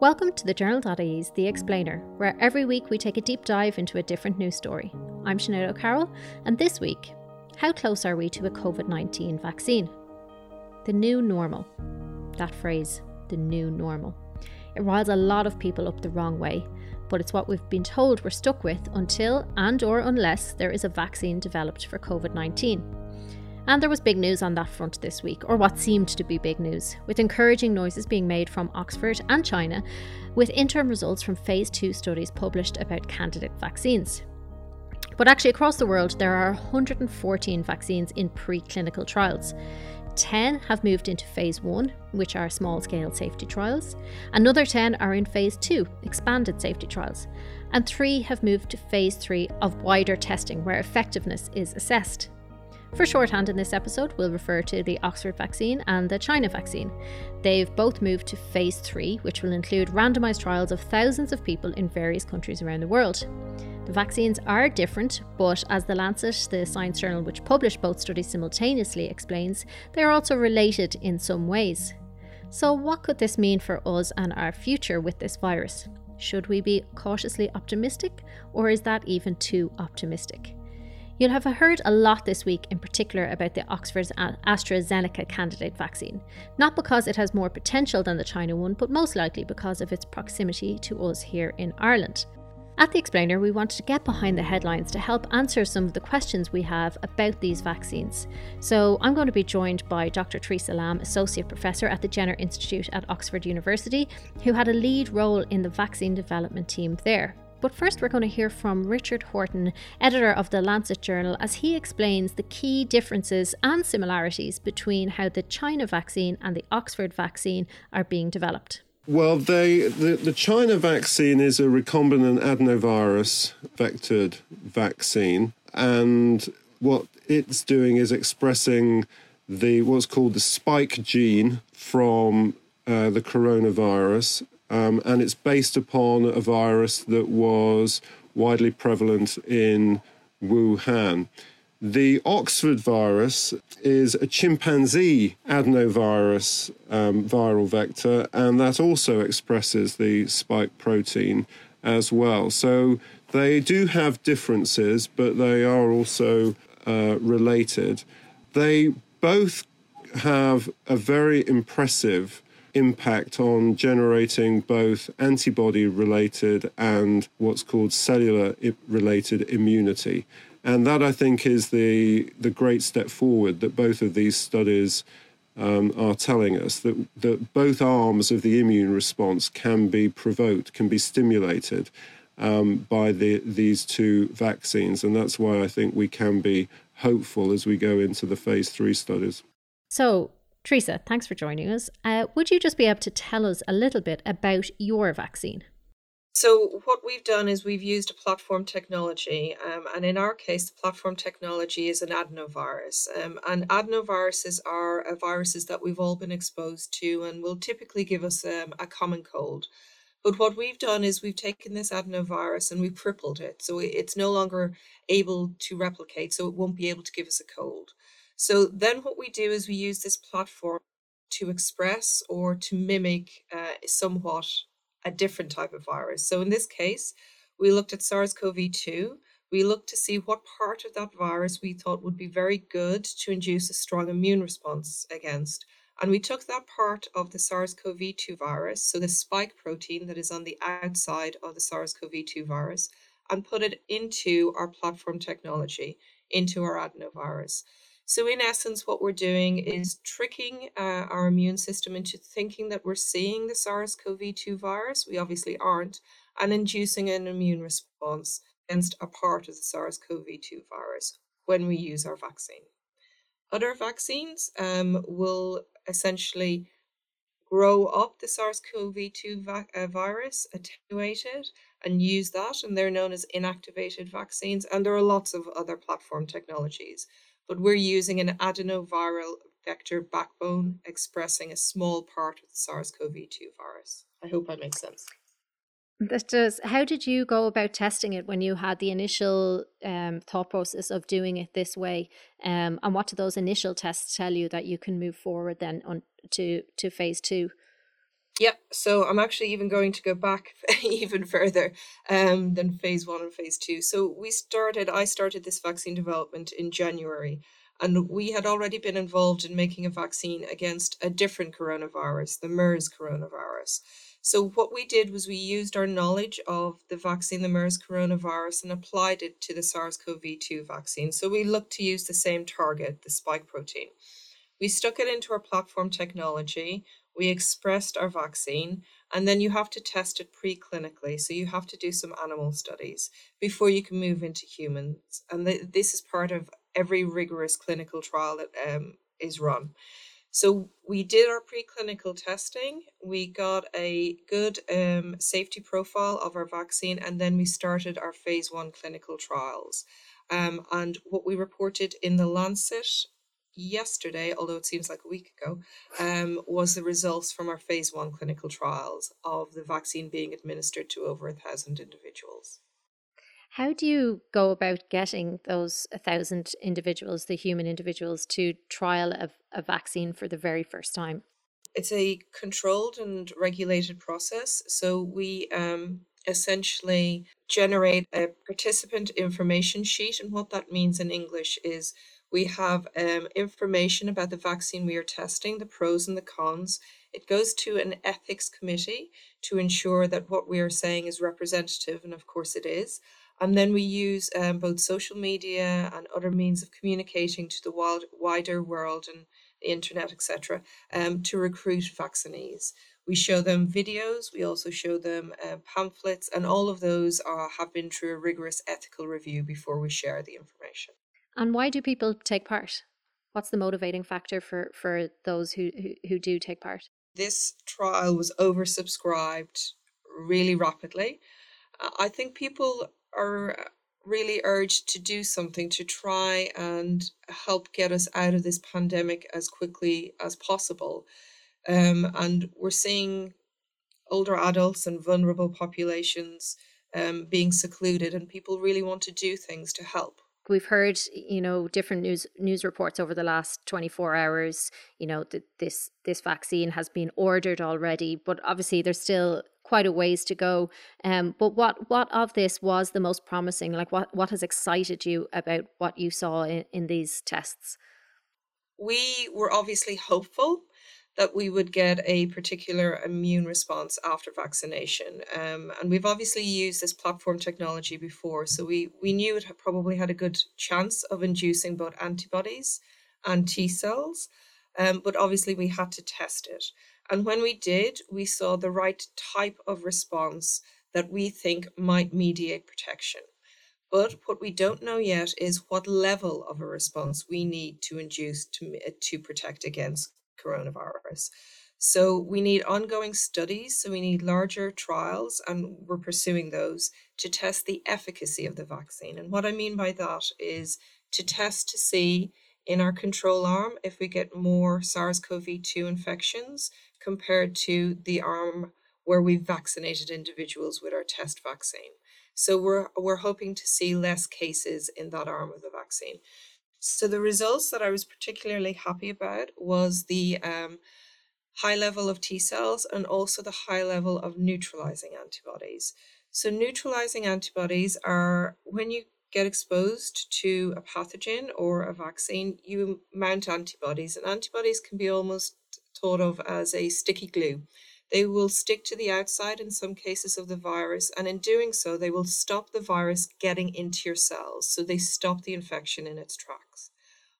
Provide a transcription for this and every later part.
Welcome to the Journal.ie's The Explainer, where every week we take a deep dive into a different news story. I'm Sinead O'Carroll, and this week, how close are we to a COVID 19 vaccine? The new normal. That phrase, the new normal. It riles a lot of people up the wrong way, but it's what we've been told we're stuck with until and or unless there is a vaccine developed for COVID-19. And there was big news on that front this week, or what seemed to be big news, with encouraging noises being made from Oxford and China, with interim results from phase 2 studies published about candidate vaccines. But actually, across the world, there are 114 vaccines in preclinical trials. 10 have moved into phase 1, which are small scale safety trials. Another 10 are in phase 2, expanded safety trials. And 3 have moved to phase 3 of wider testing, where effectiveness is assessed. For shorthand in this episode, we'll refer to the Oxford vaccine and the China vaccine. They've both moved to phase 3, which will include randomised trials of thousands of people in various countries around the world. The vaccines are different, but as The Lancet, the science journal which published both studies simultaneously, explains, they are also related in some ways. So, what could this mean for us and our future with this virus? Should we be cautiously optimistic, or is that even too optimistic? You'll have heard a lot this week, in particular, about the Oxford's AstraZeneca candidate vaccine. Not because it has more potential than the China one, but most likely because of its proximity to us here in Ireland. At The Explainer, we wanted to get behind the headlines to help answer some of the questions we have about these vaccines. So I'm going to be joined by Dr. Teresa Lambe, Associate Professor at the Jenner Institute at Oxford University, who had a lead role in the vaccine development team there. But first, we're going to hear from Richard Horton, editor of the Lancet Journal, as he explains the key differences and similarities between how the China vaccine and the Oxford vaccine are being developed. Well, they, the, the China vaccine is a recombinant adenovirus vectored vaccine, and what it's doing is expressing the what's called the spike gene from uh, the coronavirus um, and it's based upon a virus that was widely prevalent in Wuhan. The Oxford virus is a chimpanzee adenovirus um, viral vector, and that also expresses the spike protein as well. So they do have differences, but they are also uh, related. They both have a very impressive impact on generating both antibody related and what's called cellular related immunity. And that I think is the, the great step forward that both of these studies um, are telling us that, that both arms of the immune response can be provoked, can be stimulated um, by the, these two vaccines. And that's why I think we can be hopeful as we go into the phase three studies. So, Teresa, thanks for joining us. Uh, would you just be able to tell us a little bit about your vaccine? So, what we've done is we've used a platform technology, um, and in our case, the platform technology is an adenovirus. Um, and adenoviruses are uh, viruses that we've all been exposed to and will typically give us um, a common cold. But what we've done is we've taken this adenovirus and we've crippled it. So, it's no longer able to replicate, so it won't be able to give us a cold. So then what we do is we use this platform to express or to mimic uh, somewhat a different type of virus. So in this case, we looked at SARS-CoV-2. We looked to see what part of that virus we thought would be very good to induce a strong immune response against. And we took that part of the SARS CoV 2 virus, so the spike protein that is on the outside of the SARS CoV 2 virus, and put it into our platform technology, into our adenovirus. So, in essence, what we're doing is tricking uh, our immune system into thinking that we're seeing the SARS CoV 2 virus. We obviously aren't, and inducing an immune response against a part of the SARS CoV 2 virus when we use our vaccine. Other vaccines um, will essentially grow up the SARS CoV 2 va- uh, virus, attenuate it, and use that, and they're known as inactivated vaccines. And there are lots of other platform technologies but we're using an adenoviral vector backbone expressing a small part of the SARS-CoV-2 virus. I hope that makes sense. That does. How did you go about testing it when you had the initial um, thought process of doing it this way? Um, and what do those initial tests tell you that you can move forward then on to to phase two? Yeah, so I'm actually even going to go back even further um, than phase one and phase two. So we started, I started this vaccine development in January, and we had already been involved in making a vaccine against a different coronavirus, the MERS coronavirus. So what we did was we used our knowledge of the vaccine, the MERS coronavirus, and applied it to the SARS-CoV-2 vaccine. So we looked to use the same target, the spike protein. We stuck it into our platform technology. We expressed our vaccine, and then you have to test it preclinically. So you have to do some animal studies before you can move into humans. And th- this is part of every rigorous clinical trial that um, is run. So we did our preclinical testing. We got a good um, safety profile of our vaccine, and then we started our phase one clinical trials. Um, and what we reported in the Lancet yesterday, although it seems like a week ago, um, was the results from our phase one clinical trials of the vaccine being administered to over a thousand individuals. How do you go about getting those a thousand individuals, the human individuals, to trial a, a vaccine for the very first time? It's a controlled and regulated process. So we um, essentially generate a participant information sheet. And what that means in English is we have um, information about the vaccine we are testing, the pros and the cons. It goes to an ethics committee to ensure that what we are saying is representative, and of course it is. And then we use um, both social media and other means of communicating to the wild, wider world and the internet, etc., um, to recruit vaccinees. We show them videos, we also show them uh, pamphlets, and all of those are, have been through a rigorous ethical review before we share the information. And why do people take part? What's the motivating factor for, for those who, who, who do take part? This trial was oversubscribed really rapidly. I think people are really urged to do something to try and help get us out of this pandemic as quickly as possible. Um, and we're seeing older adults and vulnerable populations um, being secluded, and people really want to do things to help we've heard you know different news news reports over the last 24 hours you know that this this vaccine has been ordered already but obviously there's still quite a ways to go. Um but what what of this was the most promising? Like what what has excited you about what you saw in, in these tests? We were obviously hopeful that we would get a particular immune response after vaccination. Um, and we've obviously used this platform technology before, so we, we knew it had probably had a good chance of inducing both antibodies and T cells, um, but obviously we had to test it. And when we did, we saw the right type of response that we think might mediate protection. But what we don't know yet is what level of a response we need to induce to, to protect against coronavirus. So we need ongoing studies, so we need larger trials, and we're pursuing those to test the efficacy of the vaccine. And what I mean by that is to test to see in our control arm if we get more SARS CoV 2 infections compared to the arm where we vaccinated individuals with our test vaccine. So we're, we're hoping to see less cases in that arm of the vaccine. So the results that I was particularly happy about was the um, high level of T cells and also the high level of neutralizing antibodies. So neutralizing antibodies are when you get exposed to a pathogen or a vaccine, you mount antibodies, and antibodies can be almost thought of as a sticky glue. They will stick to the outside in some cases of the virus, and in doing so, they will stop the virus getting into your cells. So they stop the infection in its tracks.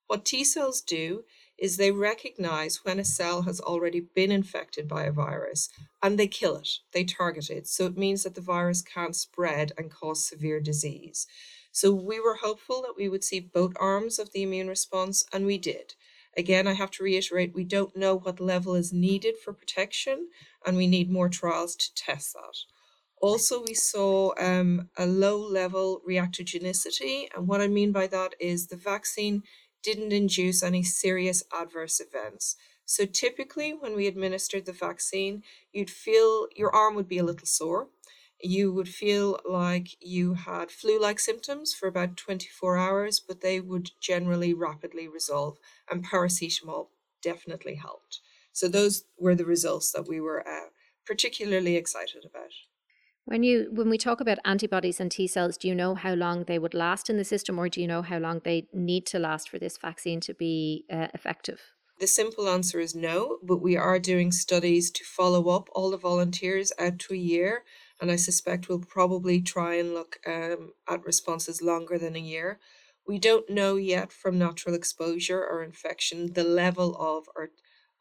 What T cells do is they recognize when a cell has already been infected by a virus and they kill it, they target it. So it means that the virus can't spread and cause severe disease. So we were hopeful that we would see both arms of the immune response, and we did. Again, I have to reiterate we don't know what level is needed for protection, and we need more trials to test that. Also, we saw um, a low level reactogenicity, and what I mean by that is the vaccine didn't induce any serious adverse events. So, typically, when we administered the vaccine, you'd feel your arm would be a little sore. You would feel like you had flu like symptoms for about 24 hours, but they would generally rapidly resolve, and paracetamol definitely helped. So, those were the results that we were uh, particularly excited about. When you when we talk about antibodies and T cells, do you know how long they would last in the system, or do you know how long they need to last for this vaccine to be uh, effective? The simple answer is no, but we are doing studies to follow up all the volunteers out to a year, and I suspect we'll probably try and look um, at responses longer than a year. We don't know yet from natural exposure or infection the level of or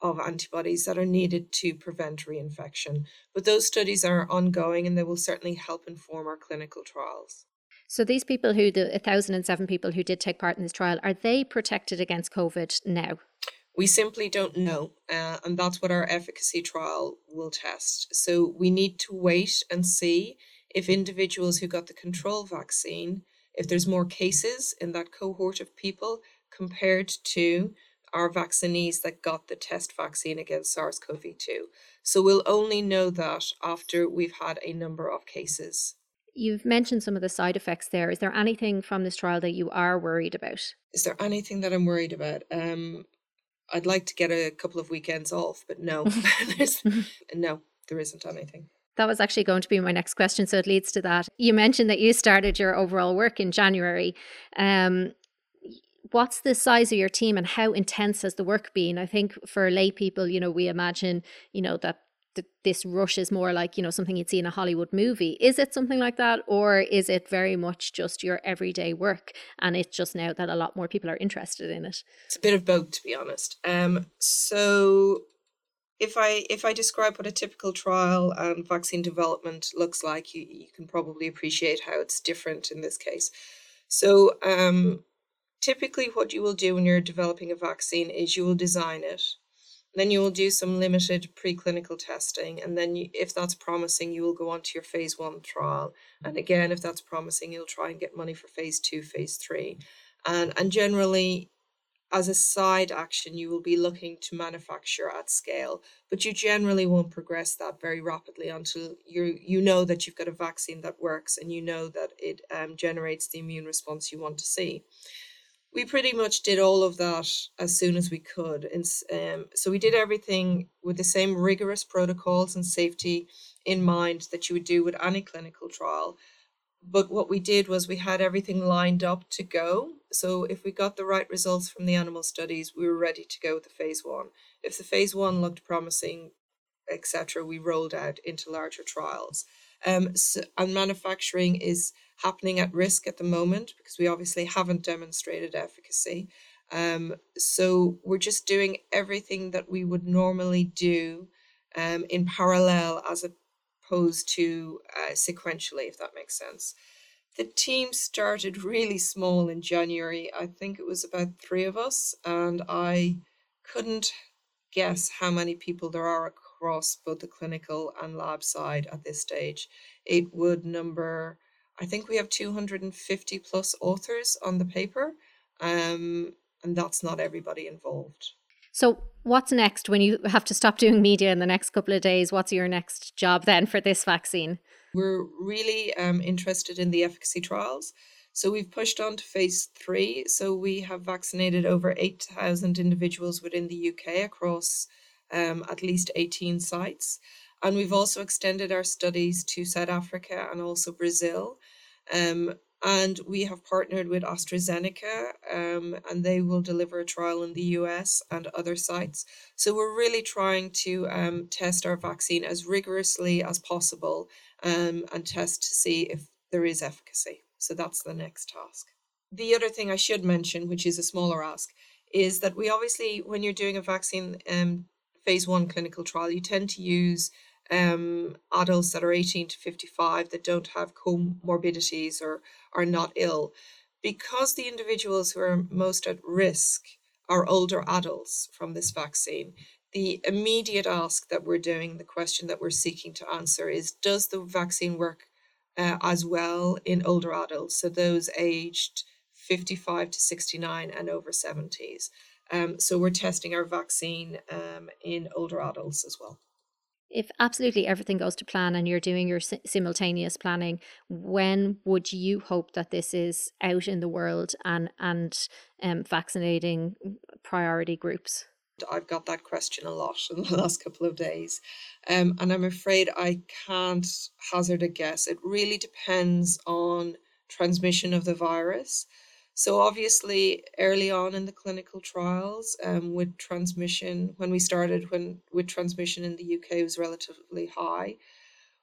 of antibodies that are needed to prevent reinfection. But those studies are ongoing and they will certainly help inform our clinical trials. So these people who the 1007 people who did take part in this trial are they protected against COVID now? We simply don't know, uh, and that's what our efficacy trial will test. So we need to wait and see if individuals who got the control vaccine, if there's more cases in that cohort of people compared to our vaccinees that got the test vaccine against SARS CoV 2. So we'll only know that after we've had a number of cases. You've mentioned some of the side effects there. Is there anything from this trial that you are worried about? Is there anything that I'm worried about? Um, I'd like to get a couple of weekends off, but no, there's no, there isn't anything. That was actually going to be my next question, so it leads to that. You mentioned that you started your overall work in January. Um, what's the size of your team and how intense has the work been? I think for lay people, you know, we imagine, you know, that th- this rush is more like, you know, something you'd see in a Hollywood movie. Is it something like that? Or is it very much just your everyday work? And it's just now that a lot more people are interested in it? It's a bit of both, to be honest. Um, so if I if I describe what a typical trial and vaccine development looks like, you, you can probably appreciate how it's different in this case. So um, typically what you will do when you're developing a vaccine is you will design it. Then you will do some limited preclinical testing and then you, if that's promising you will go on to your phase one trial. And again if that's promising you'll try and get money for phase two phase three. And and generally as a side action you will be looking to manufacture at scale but you generally won't progress that very rapidly until you you know that you've got a vaccine that works and you know that it um, generates the immune response you want to see we pretty much did all of that as soon as we could. And um, so we did everything with the same rigorous protocols and safety in mind that you would do with any clinical trial. But what we did was we had everything lined up to go. So if we got the right results from the animal studies, we were ready to go with the phase one. If the phase one looked promising, etc., we rolled out into larger trials. Um, and manufacturing is happening at risk at the moment because we obviously haven't demonstrated efficacy. Um, so we're just doing everything that we would normally do um, in parallel as opposed to uh, sequentially, if that makes sense. The team started really small in January. I think it was about three of us, and I couldn't guess how many people there are across both the clinical and lab side at this stage. It would number I think we have 250 plus authors on the paper, um, and that's not everybody involved. So, what's next when you have to stop doing media in the next couple of days? What's your next job then for this vaccine? We're really um, interested in the efficacy trials. So, we've pushed on to phase three. So, we have vaccinated over 8,000 individuals within the UK across um, at least 18 sites. And we've also extended our studies to South Africa and also Brazil. Um, and we have partnered with AstraZeneca, um, and they will deliver a trial in the US and other sites. So we're really trying to um, test our vaccine as rigorously as possible um, and test to see if there is efficacy. So that's the next task. The other thing I should mention, which is a smaller ask, is that we obviously, when you're doing a vaccine um, phase one clinical trial, you tend to use um, adults that are 18 to 55 that don't have comorbidities or are not ill. Because the individuals who are most at risk are older adults from this vaccine, the immediate ask that we're doing, the question that we're seeking to answer is Does the vaccine work uh, as well in older adults? So those aged 55 to 69 and over 70s. Um, so we're testing our vaccine um, in older adults as well if absolutely everything goes to plan and you're doing your simultaneous planning when would you hope that this is out in the world and and um, vaccinating priority groups I've got that question a lot in the last couple of days. Um, and I'm afraid I can't hazard a guess. It really depends on transmission of the virus. So, obviously, early on in the clinical trials, um, with transmission, when we started, when with transmission in the UK was relatively high,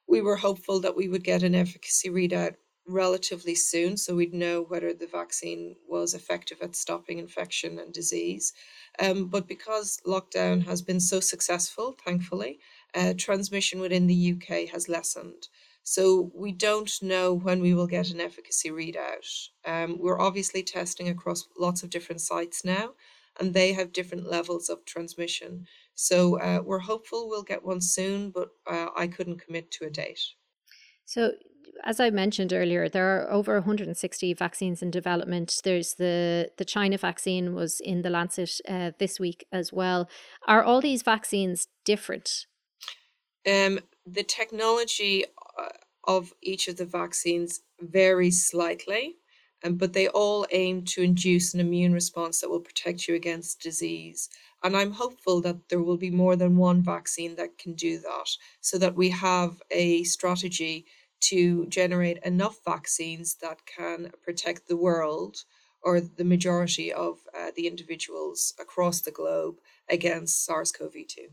we were hopeful that we would get an efficacy readout relatively soon, so we'd know whether the vaccine was effective at stopping infection and disease. Um, but because lockdown has been so successful, thankfully, uh, transmission within the UK has lessened. So we don't know when we will get an efficacy readout. Um, we're obviously testing across lots of different sites now, and they have different levels of transmission. So uh, we're hopeful we'll get one soon, but uh, I couldn't commit to a date. So as I mentioned earlier, there are over 160 vaccines in development. There's the the China vaccine was in the Lancet uh, this week as well. Are all these vaccines different? Um, the technology of each of the vaccines varies slightly, um, but they all aim to induce an immune response that will protect you against disease. And I'm hopeful that there will be more than one vaccine that can do that, so that we have a strategy to generate enough vaccines that can protect the world or the majority of uh, the individuals across the globe against SARS CoV 2.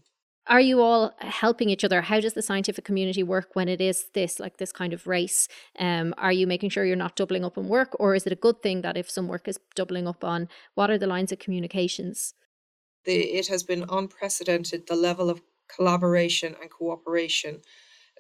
Are you all helping each other? How does the scientific community work when it is this, like this kind of race? Um, are you making sure you're not doubling up on work, or is it a good thing that if some work is doubling up on, what are the lines of communications? The, it has been unprecedented the level of collaboration and cooperation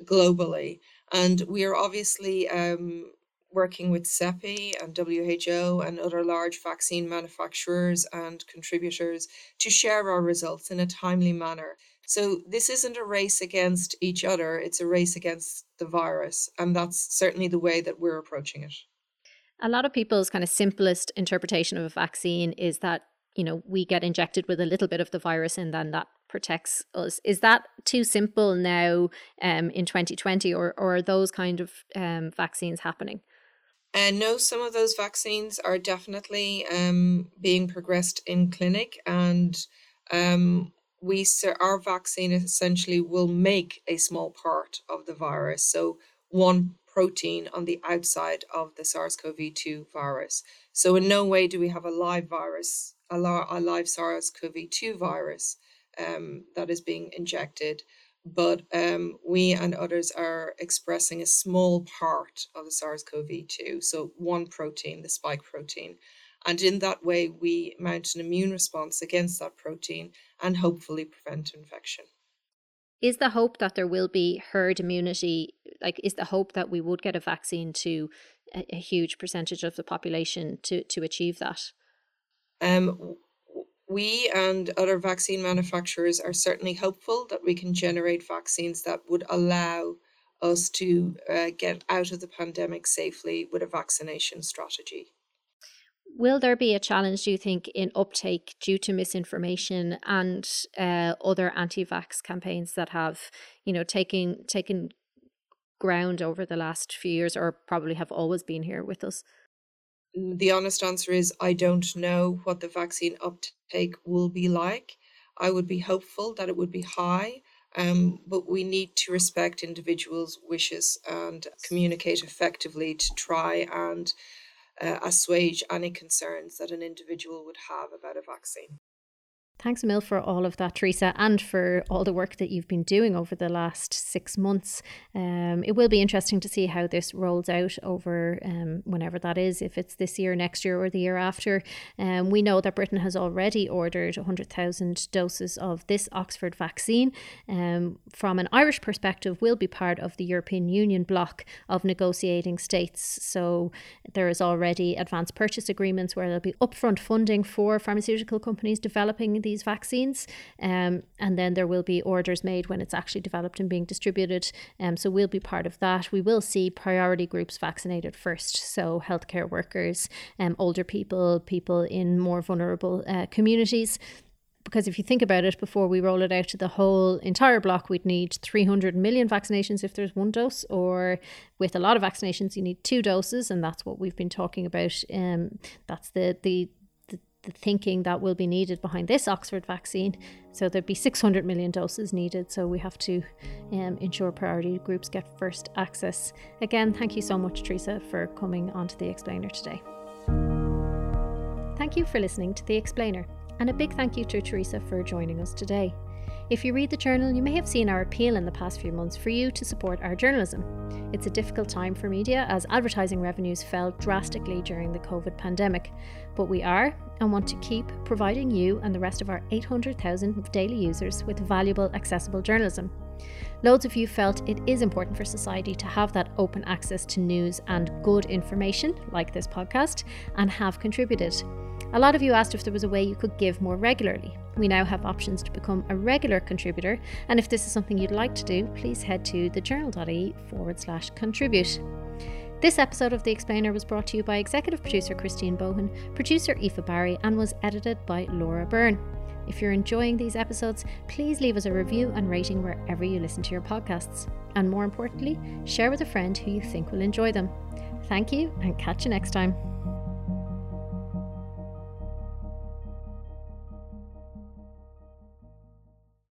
globally. And we are obviously um, working with CEPI and WHO and other large vaccine manufacturers and contributors to share our results in a timely manner. So this isn't a race against each other, it's a race against the virus. And that's certainly the way that we're approaching it. A lot of people's kind of simplest interpretation of a vaccine is that, you know, we get injected with a little bit of the virus and then that protects us. Is that too simple now um, in 2020, or, or are those kind of um, vaccines happening? And uh, no, some of those vaccines are definitely um, being progressed in clinic, and um, we our vaccine essentially will make a small part of the virus. So one protein on the outside of the SARS-CoV-2 virus. So in no way do we have a live virus, a, live SARS-CoV-2 virus um, that is being injected. But um, we and others are expressing a small part of the SARS CoV 2, so one protein, the spike protein. And in that way, we mount an immune response against that protein and hopefully prevent infection. Is the hope that there will be herd immunity? Like, is the hope that we would get a vaccine to a, a huge percentage of the population to, to achieve that? Um, we and other vaccine manufacturers are certainly hopeful that we can generate vaccines that would allow us to uh, get out of the pandemic safely with a vaccination strategy. Will there be a challenge, do you think, in uptake due to misinformation and uh, other anti-vax campaigns that have, you know, taken taken ground over the last few years, or probably have always been here with us? the honest answer is I don't know what the vaccine uptake will be like. I would be hopeful that it would be high, um, but we need to respect individuals' wishes and communicate effectively to try and uh, assuage any concerns that an individual would have about a vaccine. Thanks, Mill, for all of that, Teresa, and for all the work that you've been doing over the last six months. Um, it will be interesting to see how this rolls out over um, whenever that is, if it's this year, next year, or the year after. Um, we know that Britain has already ordered 100,000 doses of this Oxford vaccine. Um, from an Irish perspective, we'll be part of the European Union bloc of negotiating states. So there is already advanced purchase agreements where there'll be upfront funding for pharmaceutical companies developing these vaccines. Um, and then there will be orders made when it's actually developed and being distributed. Um, so we'll be part of that. We will see priority groups vaccinated first. So healthcare workers, um, older people, people in more vulnerable uh, communities because if you think about it, before we roll it out to the whole entire bloc, we'd need 300 million vaccinations if there's one dose, or with a lot of vaccinations, you need two doses, and that's what we've been talking about. Um, that's the the the, the thinking that will be needed behind this Oxford vaccine. So there'd be 600 million doses needed. So we have to um, ensure priority groups get first access. Again, thank you so much, Teresa, for coming onto the Explainer today. Thank you for listening to the Explainer, and a big thank you to Teresa for joining us today. If you read the journal, you may have seen our appeal in the past few months for you to support our journalism. It's a difficult time for media as advertising revenues fell drastically during the COVID pandemic, but we are and want to keep providing you and the rest of our 800,000 daily users with valuable, accessible journalism. Loads of you felt it is important for society to have that open access to news and good information, like this podcast, and have contributed. A lot of you asked if there was a way you could give more regularly. We now have options to become a regular contributor, and if this is something you'd like to do, please head to thejournal.ie forward slash contribute. This episode of The Explainer was brought to you by executive producer Christine Bohan, producer Aoife Barry, and was edited by Laura Byrne. If you're enjoying these episodes, please leave us a review and rating wherever you listen to your podcasts. And more importantly, share with a friend who you think will enjoy them. Thank you and catch you next time.